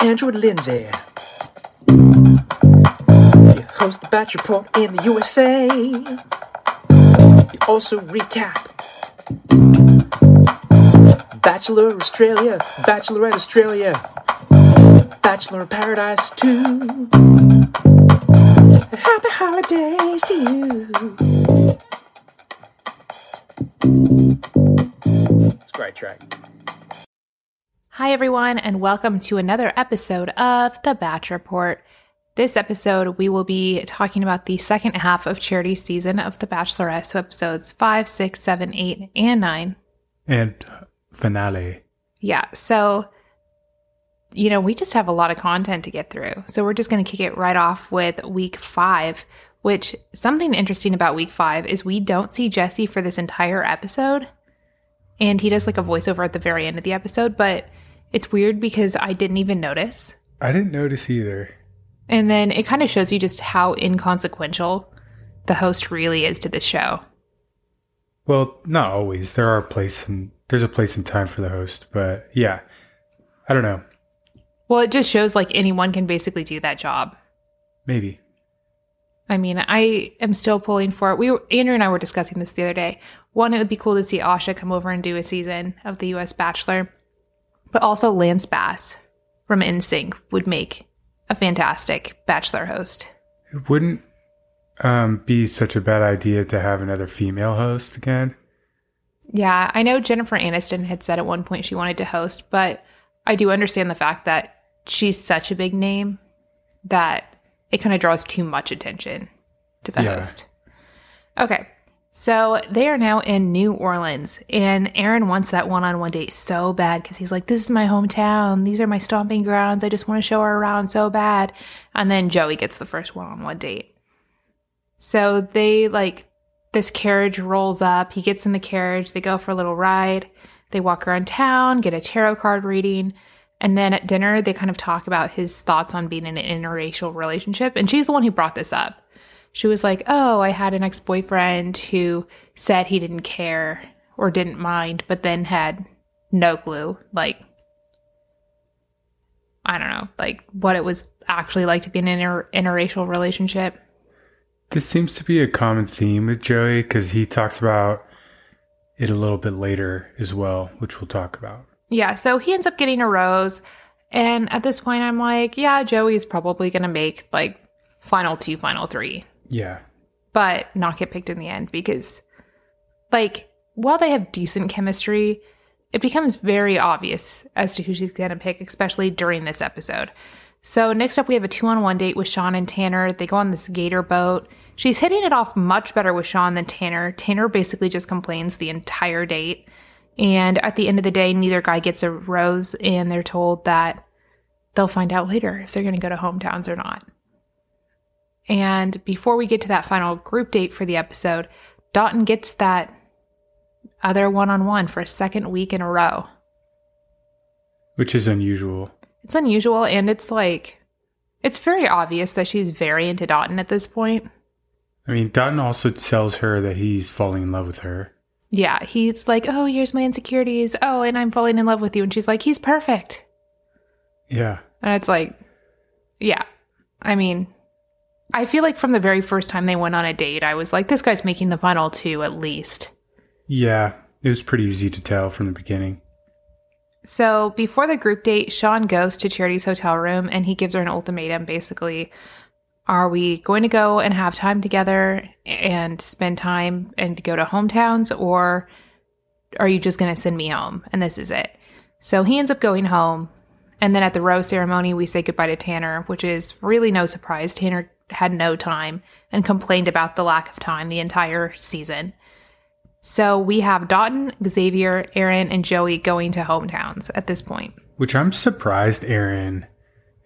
Andrew Lindsay. You host the Batch Report in the USA. You also recap Bachelor Australia, Bachelorette Australia, Bachelor in Paradise 2. Happy holidays to you. Track. Hi, everyone, and welcome to another episode of The Batch Report. This episode, we will be talking about the second half of charity season of The Bachelorette, so episodes 5, 6, 7, 8, and 9. And finale. Yeah, so, you know, we just have a lot of content to get through. So we're just going to kick it right off with week five, which something interesting about week five is we don't see Jesse for this entire episode. And he does like a voiceover at the very end of the episode, but it's weird because I didn't even notice. I didn't notice either. And then it kind of shows you just how inconsequential the host really is to the show. Well, not always. There are place and there's a place and time for the host, but yeah. I don't know. Well, it just shows like anyone can basically do that job. Maybe. I mean, I am still pulling for it. We were, Andrew and I were discussing this the other day. One, it would be cool to see Osher come over and do a season of the US Bachelor, but also Lance Bass from NSYNC would make a fantastic Bachelor host. It wouldn't um, be such a bad idea to have another female host again. Yeah, I know Jennifer Aniston had said at one point she wanted to host, but I do understand the fact that she's such a big name that it kind of draws too much attention to the Yeah. host. Okay. So they are now in New Orleans, and Aaron wants that one on one date so bad because he's like, This is my hometown. These are my stomping grounds. I just want to show her around so bad. And then Joey gets the first one on one date. So they like, this carriage rolls up. He gets in the carriage. They go for a little ride. They walk around town, get a tarot card reading. And then at dinner, they kind of talk about his thoughts on being in an interracial relationship. And she's the one who brought this up. She was like, Oh, I had an ex boyfriend who said he didn't care or didn't mind, but then had no clue, like, I don't know, like what it was actually like to be in an inter- interracial relationship. This seems to be a common theme with Joey because he talks about it a little bit later as well, which we'll talk about. Yeah, so he ends up getting a rose. And at this point, I'm like, yeah, Joey's probably going to make like final two, final three, Yeah. but not get picked in the end because, like, while they have decent chemistry, it becomes very obvious as to who she's going to pick, especially during this episode. So, next up, we have a two on one date with Sean and Tanner. They go on this gator boat. She's hitting it off much better with Sean than Tanner. Tanner basically just complains the entire date. And at the end of the day, neither guy gets a rose, and they're told that they'll find out later if they're going to go to hometowns or not. And before we get to that final group date for the episode, Dotun gets that other one on one for a second week in a row. Which is unusual. It's unusual, and it's like, it's very obvious that she's very into Dotun at this point. I mean, Dotun also tells her that he's falling in love with her. Yeah, he's like, oh, here's my insecurities. Oh, and I'm falling in love with you. And she's like, he's perfect. Yeah. And it's like, yeah. I mean, I feel like from the very first time they went on a date, I was like, this guy's making the final two at least. Yeah. It was pretty easy to tell from the beginning. So before the group date, Sean goes to Charity's hotel room and he gives her an ultimatum basically. Are we going to go and have time together and spend time and go to hometowns, or are you just going to send me home? And this is it. So he ends up going home. And then at the rose ceremony, we say goodbye to Tanner, which is really no surprise. Tanner had no time and complained about the lack of time the entire season. So we have Dotun, Xavier, Aaron, and Joey going to hometowns at this point. Which I'm surprised Aaron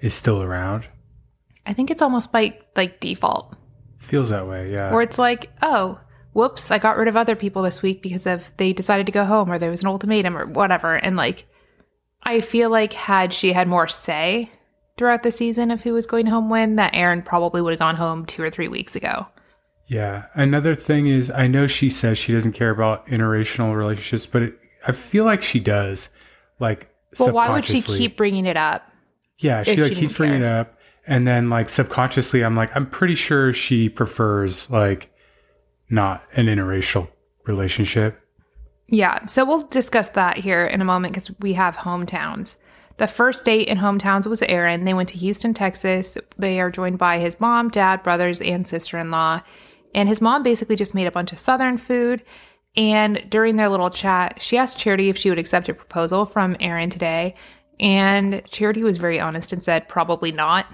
is still around. I think it's almost by like default, Feels that way, yeah. where it's like, oh, whoops, I got rid of other people this week because of they decided to go home or there was an ultimatum or whatever. And like, I feel like had she had more say throughout the season of who was going home when, that Aaron probably would have gone home two or three weeks ago. Yeah. Another thing is, I know she says she doesn't care about interracial relationships, but it, I feel like she does. Like, Well, why would she keep bringing it up? Yeah, she like keeps bringing it up, and then like subconsciously, I'm like, I'm pretty sure she prefers like not an interracial relationship. Yeah, so we'll discuss that here in a moment because we have hometowns. The first date in hometowns was Aaron. They went to Houston, Texas. They are joined by his mom, dad, brothers, and sister in law. And his mom basically just made a bunch of Southern food. And during their little chat, she asked Charity if she would accept a proposal from Aaron today. And Charity was very honest and said, probably not.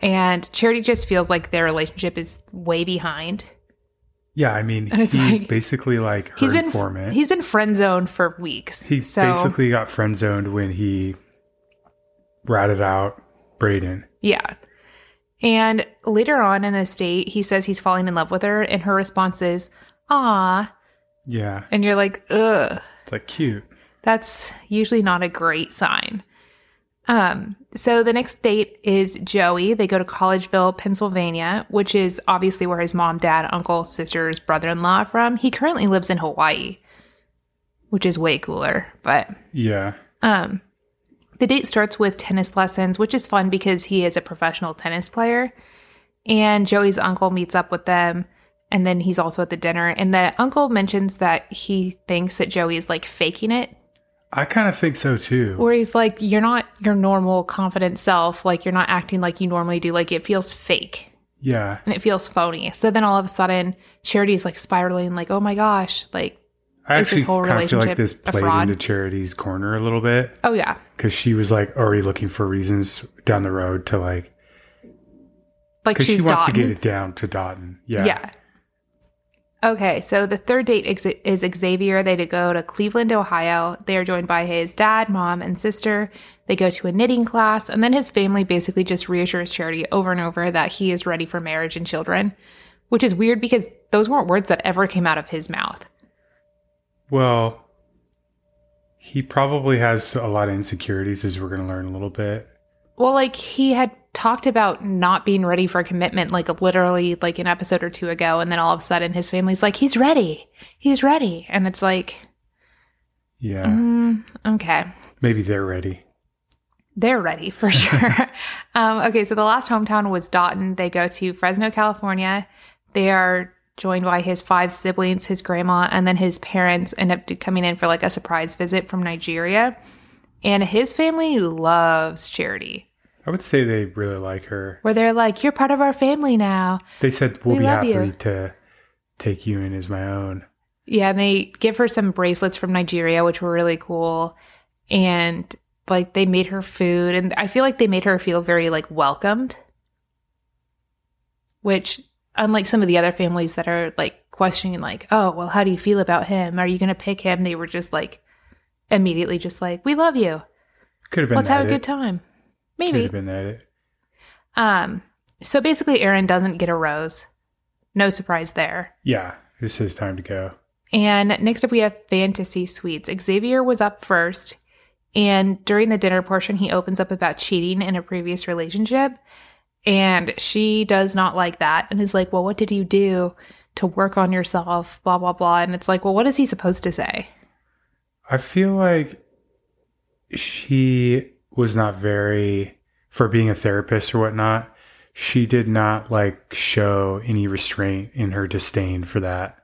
And Charity just feels like their relationship is way behind. Yeah, I mean, he's like- basically like her He's been informant. he's been friend zoned for weeks. he so basically got friend zoned when he ratted out Brayden. Yeah. And later on in this date, he says he's falling in love with her, and her response is, "Ah," Yeah, and you're like, "Ugh." it's like cute. That's usually not a great sign. Um, so the next date is Joey. They go to Collegeville, Pennsylvania, which is obviously where his mom, dad, uncle, sisters, brother-in-law are from. He currently lives in Hawaii, which is way cooler, but Yeah, um, the date starts with tennis lessons, which is fun because he is a professional tennis player. And Joey's uncle meets up with them, and then he's also at the dinner. And the uncle mentions that he thinks that Joey is like faking it, I kind of think so too. where he's like, You're not your normal confident self. Like, you're not acting like you normally do. Like, it feels fake yeah, and it feels phony. So then all of a sudden, Charity's like spiraling, like, Oh my gosh. Like, I Is this whole kind of feel like relationship this played into Charity's corner a little bit. oh yeah. because she was like already looking for reasons down the road to like Like, she she's wants to get it down to Dotun. Yeah, Yeah. Okay, so the third date ex- is Xavier. They to go to Cleveland, Ohio. They are joined by his dad, mom, and sister. They go to a knitting class, and then his family basically just reassures Charity over and over that he is ready for marriage and children, which is weird because those weren't words that ever came out of his mouth. Well, he probably has a lot of insecurities, as we're going to learn a little bit. Well, like he had talked about not being ready for a commitment, like literally like an episode or two ago, and then all of a sudden his family's like, "He's ready, he's ready," and it's like, Yeah, mm, okay. maybe they're ready. They're ready for sure. um, okay, so the last hometown was Dotun. They go to Fresno, California. They are joined by his five siblings, his grandma, and then his parents end up coming in for like a surprise visit from Nigeria. And his family loves Charity, I would say they really like her. where they're like, You're part of our family now. They said we'll We be happy you. to take you in as my own. Yeah, and they give her some bracelets from Nigeria, which were really cool. And like they made her food, and I feel like they made her feel very like welcomed. Which, unlike some of the other families that are like questioning, like, oh, well, how do you feel about him? Are you going to pick him? They were just like immediately just like, we love you. Could have been. Let's have a good time. Could Maybe. have been edit. Um. So basically, Aaron doesn't get a rose. No surprise there. Yeah, it's his time to go. And next up, we have fantasy suites. Xavier was up first. And during the dinner portion, he opens up about cheating in a previous relationship. And she does not like that and is like, Well, what did you do to work on yourself? Blah, blah, blah. And it's like, Well, what is he supposed to say? I feel like she was not very for being a therapist or whatnot. She did not like show any restraint in her disdain for that.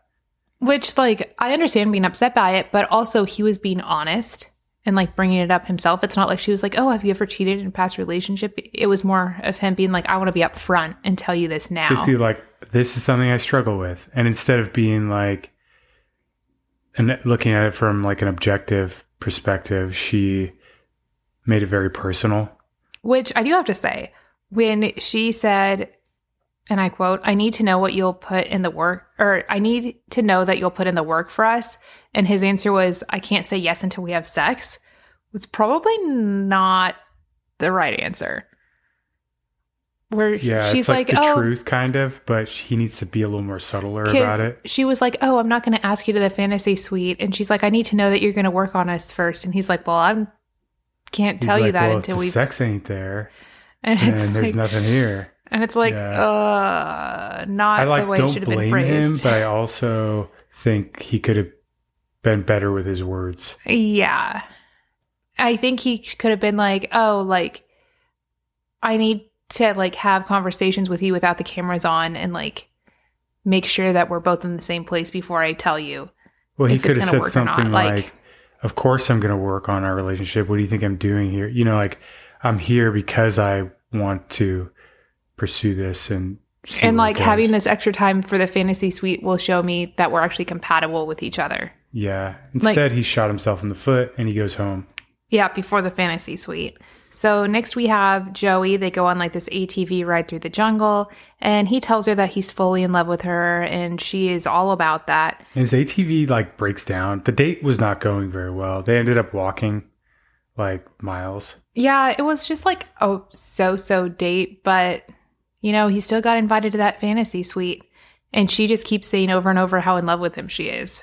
Which, like, I understand being upset by it, but also he was being honest and like bringing it up himself. It's not like she was like, "Oh, have you ever cheated in a past relationship?" It was more of him being like, "I want to be upfront and tell you this now." See, like this is something I struggle with, and instead of being like and looking at it from like an objective perspective, she made it very personal. Which I do have to say, when she said, and I quote, I need to know what you'll put in the work, or I need to know that you'll put in the work for us. And his answer was, I can't say yes until we have sex, was probably not the right answer. Where Yeah, she's like, like, the oh, truth, kind of, but he needs to be a little more subtler about it. She was like, "Oh, I'm not going to ask you to the fantasy suite," and she's like, "I need to know that you're going to work on us first. And he's like, "Well, I can't tell you that well, until we." sex ain't there, And there's like, nothing here. And it's like, Yeah. uh, not I like the way it don't should have been blame him, phrased. but I also think he could have been better with his words. Yeah. I think he could have been like, oh, like, I need to like have conversations with you without the cameras on and like make sure that we're both in the same place before I tell you. Well, he could have said work or not, something like- like, "Of course, I'm going to work on our relationship. What do you think I'm doing here? You know, like I'm here because I want to pursue this and and like having this extra time for the fantasy suite will show me that we're actually compatible with each other. Yeah. like- Instead, he shot himself in the foot and he goes home. Yeah, before the fantasy suite. So next we have Joey. They go on like this ATV ride through the jungle, and he tells her that he's fully in love with her, and she is all about that. His ATV like breaks down. The date was not going very well. They ended up walking like miles. Yeah, it was just like a so so date, but you know, he still got invited to that fantasy suite. And she just keeps saying over and over how in love with him she is.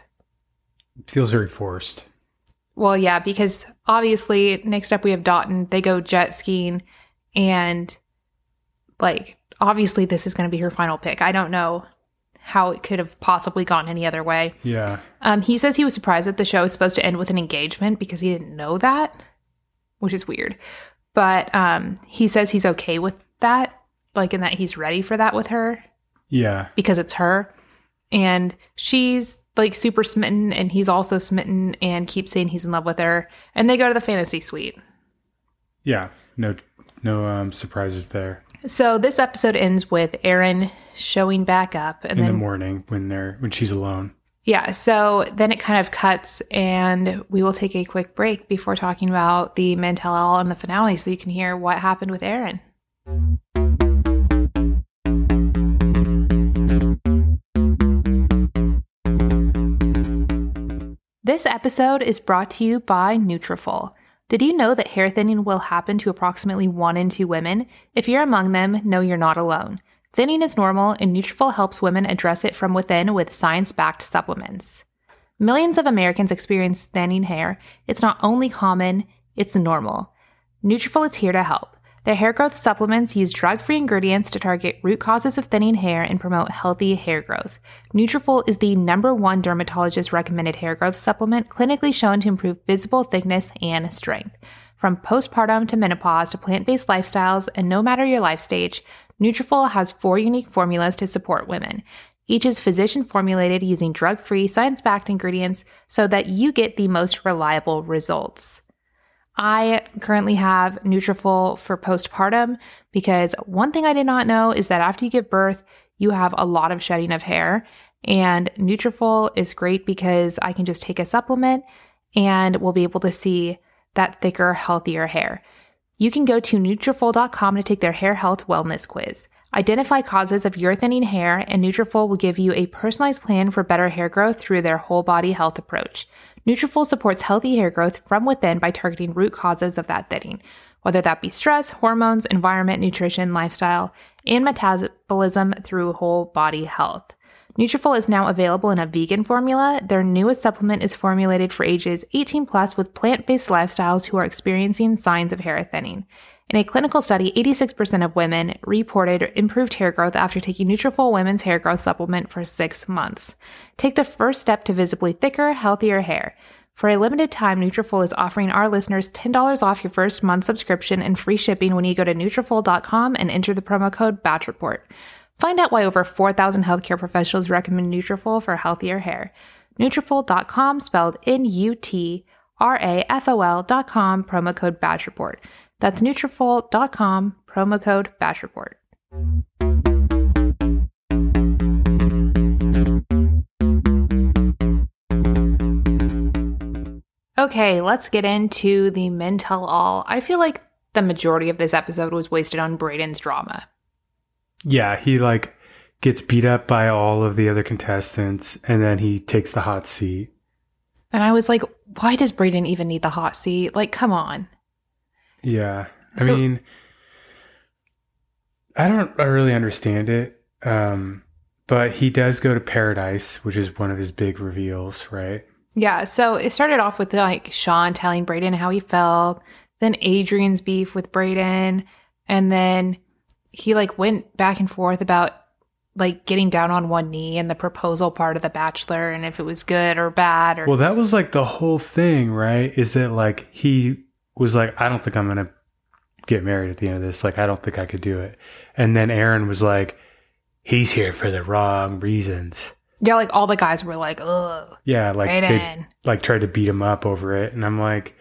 It feels very forced. Well, yeah, because obviously, next up we have Dotun. They go jet skiing, and like, obviously, this is going to be her final pick. I don't know how it could have possibly gone any other way. Yeah. Um, he says he was surprised that the show was supposed to end with an engagement because he didn't know that, which is weird. But um, he says he's okay with that, like, in that he's ready for that with her Yeah. because it's her. And she's like super smitten, and he's also smitten and keeps saying he's in love with her. And they go to the fantasy suite. Yeah. No no um surprises there. So this episode ends with Aaron showing back up, and in then the morning when they're when she's alone. Yeah, so then it kind of cuts, and we will take a quick break before talking about the Men Tell All and the finale so you can hear what happened with Aaron. This episode is brought to you by Nutrafol. Did you know that hair thinning will happen to approximately 1 in 2 women? If you're among them, know you're not alone. Thinning is normal, and Nutrafol helps women address it from within with science-backed supplements. Millions of Americans experience thinning hair. It's not only common, it's normal. Nutrafol is here to help. Their hair growth supplements use drug-free ingredients to target root causes of thinning hair and promote healthy hair growth. Nutrafol is the number one dermatologist recommended hair growth supplement clinically shown to improve visible thickness and strength. From postpartum to menopause to plant-based lifestyles, and no matter your life stage, Nutrafol has four unique formulas to support women. Each is physician formulated using drug-free, science-backed ingredients so that you get the most reliable results. I currently have Nutrafol for postpartum because one thing I did not know is that after you give birth, you have a lot of shedding of hair. And Nutrafol is great because I can just take a supplement and we'll be able to see that thicker, healthier hair. You can go to Nutrafol.com to take their hair health wellness quiz. Identify causes of your thinning hair, and Nutrafol will give you a personalized plan for better hair growth through their whole body health approach. Nutrafol supports healthy hair growth from within by targeting root causes of that thinning, whether that be stress, hormones, environment, nutrition, lifestyle, and metabolism through whole body health. Nutrafol is now available in a vegan formula. Their newest supplement is formulated for ages 18 plus with plant-based lifestyles who are experiencing signs of hair thinning. In a clinical study, 86% of women reported improved hair growth after taking Nutrafol Women's Hair Growth Supplement for six months. Take the first step to visibly thicker, healthier hair. For a limited time, Nutrafol is offering our listeners $10 off your first month subscription and free shipping when you go to Nutrafol.com and enter the promo code BATCHREPORT. Find out why over 4,000 healthcare professionals recommend Nutrafol for healthier hair. Nutrafol.com, spelled N-U-T-R-A-F-O-L.com, promo code BATCHREPORT. That's Nutrafol.com, promo code BATCHREPORT. Okay, let's get into the men tell all. I feel like the majority of this episode was wasted on Brayden's drama. Yeah, he like gets beat up by all of the other contestants and then he takes the hot seat. And I was like, why does Brayden even need the hot seat? Like, come on. Yeah. I So- mean I don't I really understand it. Um but he does go to paradise, which is one of his big reveals, right? Yeah, so it started off with like Sean telling Brayden how he felt, then Adrian's beef with Brayden, and then he like went back and forth about like getting down on one knee and the proposal part of the bachelor and if it was good or bad or Well, that was like the whole thing, right? Is that like he was like, I don't think I'm gonna get married at the end of this. Like, I don't think I could do it. And then Aaron was like, he's here for the wrong reasons. yeah, like all the guys were like, ugh, Yeah, like right they in. like tried to beat him up over it, and I'm like,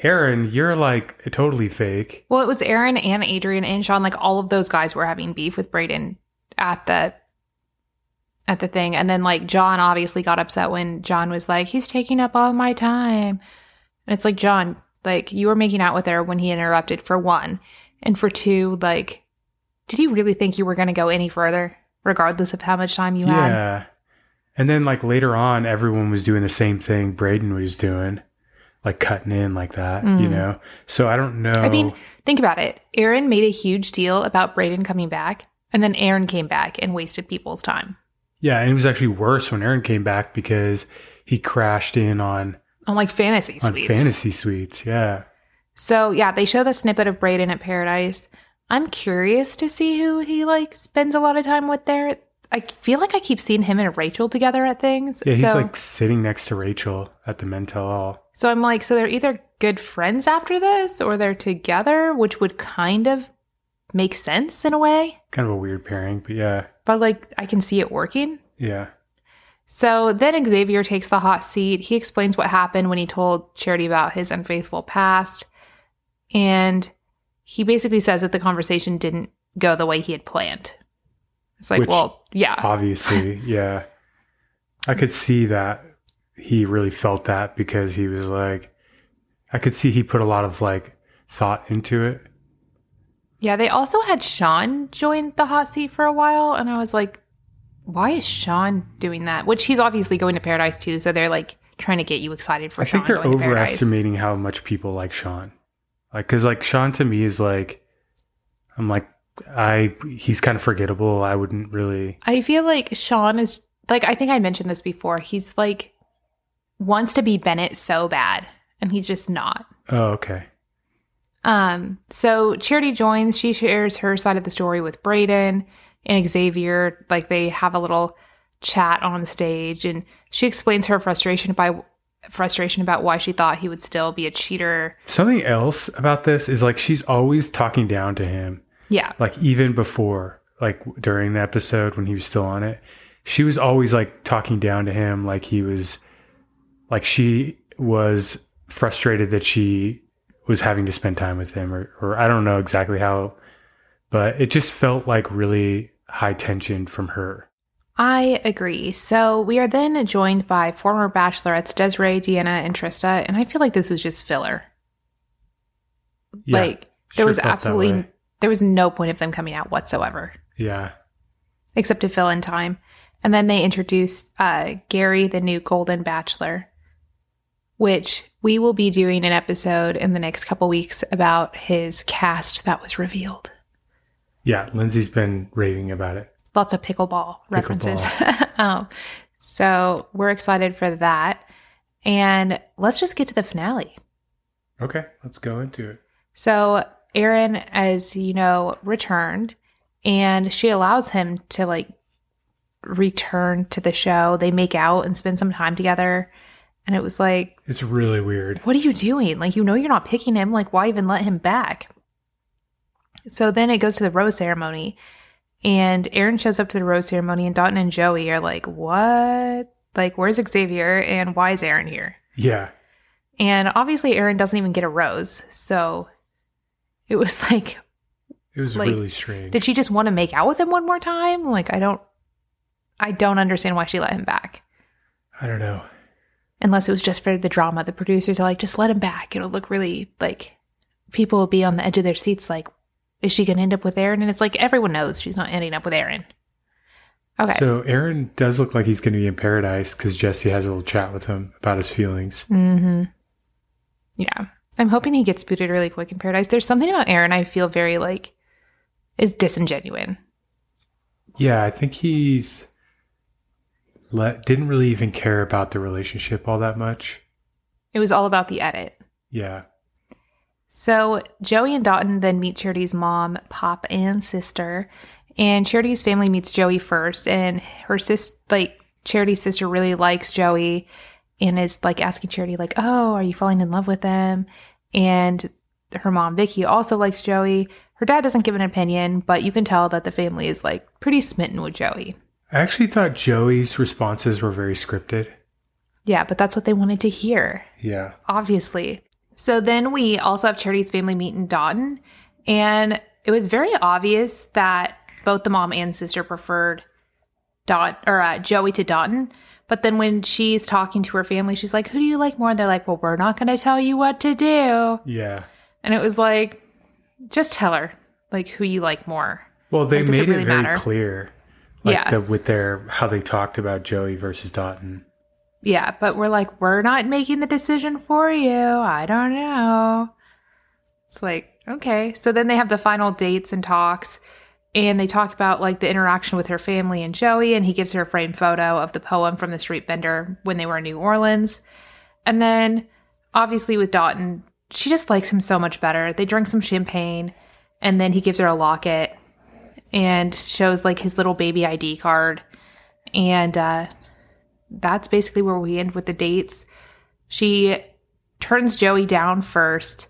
Aaron, you're like totally fake. Well, it was Aaron and Adrian and Sean. Like all of those guys were having beef with Brayden at the at the thing, and then like John obviously got upset when John was like, "He's taking up all my time," and it's like John, like you were making out with her when he interrupted for one, and for two, like, did you really think you were going to go any further, regardless of how much time you had? Yeah. And then like later on, everyone was doing the same thing Brayden was doing, like cutting in like that, you Mhm. know. So I don't know. I mean, think about it. Aaron made a huge deal about Brayden coming back, and then Aaron came back and wasted people's time. yeah, and it was actually worse when Aaron came back because he crashed in on on like fantasy on suites. fantasy suites. Yeah. So yeah, they show the snippet of Brayden at Paradise. I'm curious to see who he like spends a lot of time with there. I feel like I keep seeing him and Rachel together at things. Yeah, he's so, like sitting next to Rachel at the men tell all. so I'm like, so they're either good friends after this or they're together, which would kind of make sense in a way. Kind of a weird pairing, but yeah. But like I can see it working. Yeah. So then Xavier takes the hot seat. He explains what happened when he told Charity about his unfaithful past. And he basically says that the conversation didn't go the way he had planned. It's like, Which- well, yeah. Obviously, yeah. I could see that he really felt that because he was like I could see he put a lot of like thought into it. Yeah, they also had Sean join the hot seat for a while. And I was like, why is Sean doing that? Which he's obviously going to paradise too. So they're like trying to get you excited for I Sean think they're overestimating how much people like Sean. Like, cause like Sean to me is like, I'm like, I he's kind of forgettable. I wouldn't really. I feel like Sean is like I think I mentioned this before. He's like wants to be Bennett so bad, and he's just not. Oh, okay. Um, so Charity joins. She shares her side of the story with Brayden and Xavier. Like they have a little chat on stage, and she explains her frustration by frustration about why she thought he would still be a cheater. Something else about this is like she's always talking down to him. Yeah, Like even before, like during the episode when he was still on it, she was always like talking down to him. Like he was, like she was frustrated that she was having to spend time with him, or or I don't know exactly how, but it just felt like really high tension from her. I agree. So we are then joined by former bachelorettes Desiree, Deanna, and Trista, and I feel like this was just filler. Yeah, like there sure was absolutely there was no point of them coming out whatsoever yeah, except to fill in time and then they introduced uh, Gerry the new golden bachelor which we will be doing an episode in the next couple weeks about his cast that was revealed yeah. Lindsay's been raving about it. lots of pickleball references um, so we're excited for that and let's just get to the finale Okay, let's go into it. So Aaron, as you know, returned and she allows him to like return to the show. They make out and spend some time together. And it was like, It's really weird. what are you doing? Like, you know, you're not picking him. Like, why even let him back? So then it goes to the rose ceremony. And Aaron shows up to the rose ceremony, and Dotun and Joey are like, what? Like, where's Xavier? And why is Aaron here? Yeah, And obviously, Aaron doesn't even get a rose. So it was like, it was Like, really strange. did she just want to make out with him one more time? Like, I don't, I don't understand why she let him back. I don't know. Unless it was just for the drama. The producers are like, just let him back. It'll look really like people will be on the edge of their seats. Like, is she going to end up with Aaron? And it's like everyone knows she's not ending up with Aaron. Okay. So Aaron does look like he's going to be in paradise because Jesse has a little chat with him about his feelings. mm-hmm. Yeah. I'm hoping he gets booted really quick in Paradise. There's something about Aaron I feel very like is disingenuine. Yeah, I think he's let didn't really even care about the relationship all that much. It was all about the edit. Yeah, So Joey and Dotun then meet Charity's mom, pop, and sister. And Charity's family meets Joey first, and her sister, like Charity's sister, really likes Joey, and is like asking Charity, like, "Oh, are you falling in love with them?" And her mom, Vicky, also likes Joey. Her dad doesn't give an opinion, but you can tell that the family is like pretty smitten with Joey. I actually thought Joey's responses were very scripted. Yeah, but that's what they wanted to hear, Yeah. obviously. So then we also have Charity's family meet in Dotun, and it was very obvious that both the mom and sister preferred Dot or uh, Joey to Dotun. But then when she's talking to her family, she's like, "Who do you like more?" And they're like, "Well, we're not going to tell you what to do." Yeah. And it was like, just tell her like who you like more. Well, they Like, does it made it, very matter? clear. Like Yeah. the, with their how they talked about Joey versus Dotun. Yeah, but we're like, we're not making the decision for you. I don't know. It's like, okay. So then they have the final dates and talks, and they talk about like the interaction with her family and Joey, and he gives her a framed photo of the poem from the street vendor when they were in New Orleans. And then obviously with Dotun, she just likes him so much better. They drink some champagne, and then he gives her a locket and shows like his little baby ID card. And uh that's basically where we end with the dates. She turns Joey down first.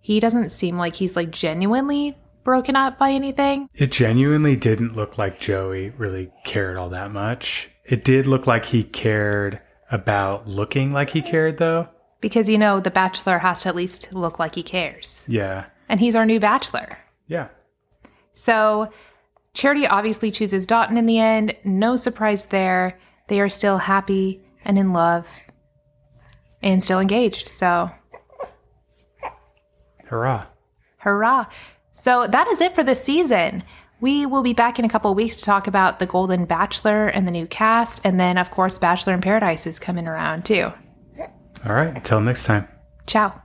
He doesn't seem like he's like genuinely broken up by anything. It genuinely didn't look like Joey really cared all that much. It did look like he cared about looking like he cared, though. Because, you know, the bachelor has to at least look like he cares. Yeah. And he's our new bachelor. Yeah. So Charity obviously chooses Dotun in the end. No surprise there. They are still happy and in love and still engaged. So Hurrah. Hurrah. So that is it for this season. We will be back in a couple of weeks to talk about the Golden Bachelor and the new cast. And then, of course, Bachelor in Paradise is coming around too. All right. Until next time. Ciao.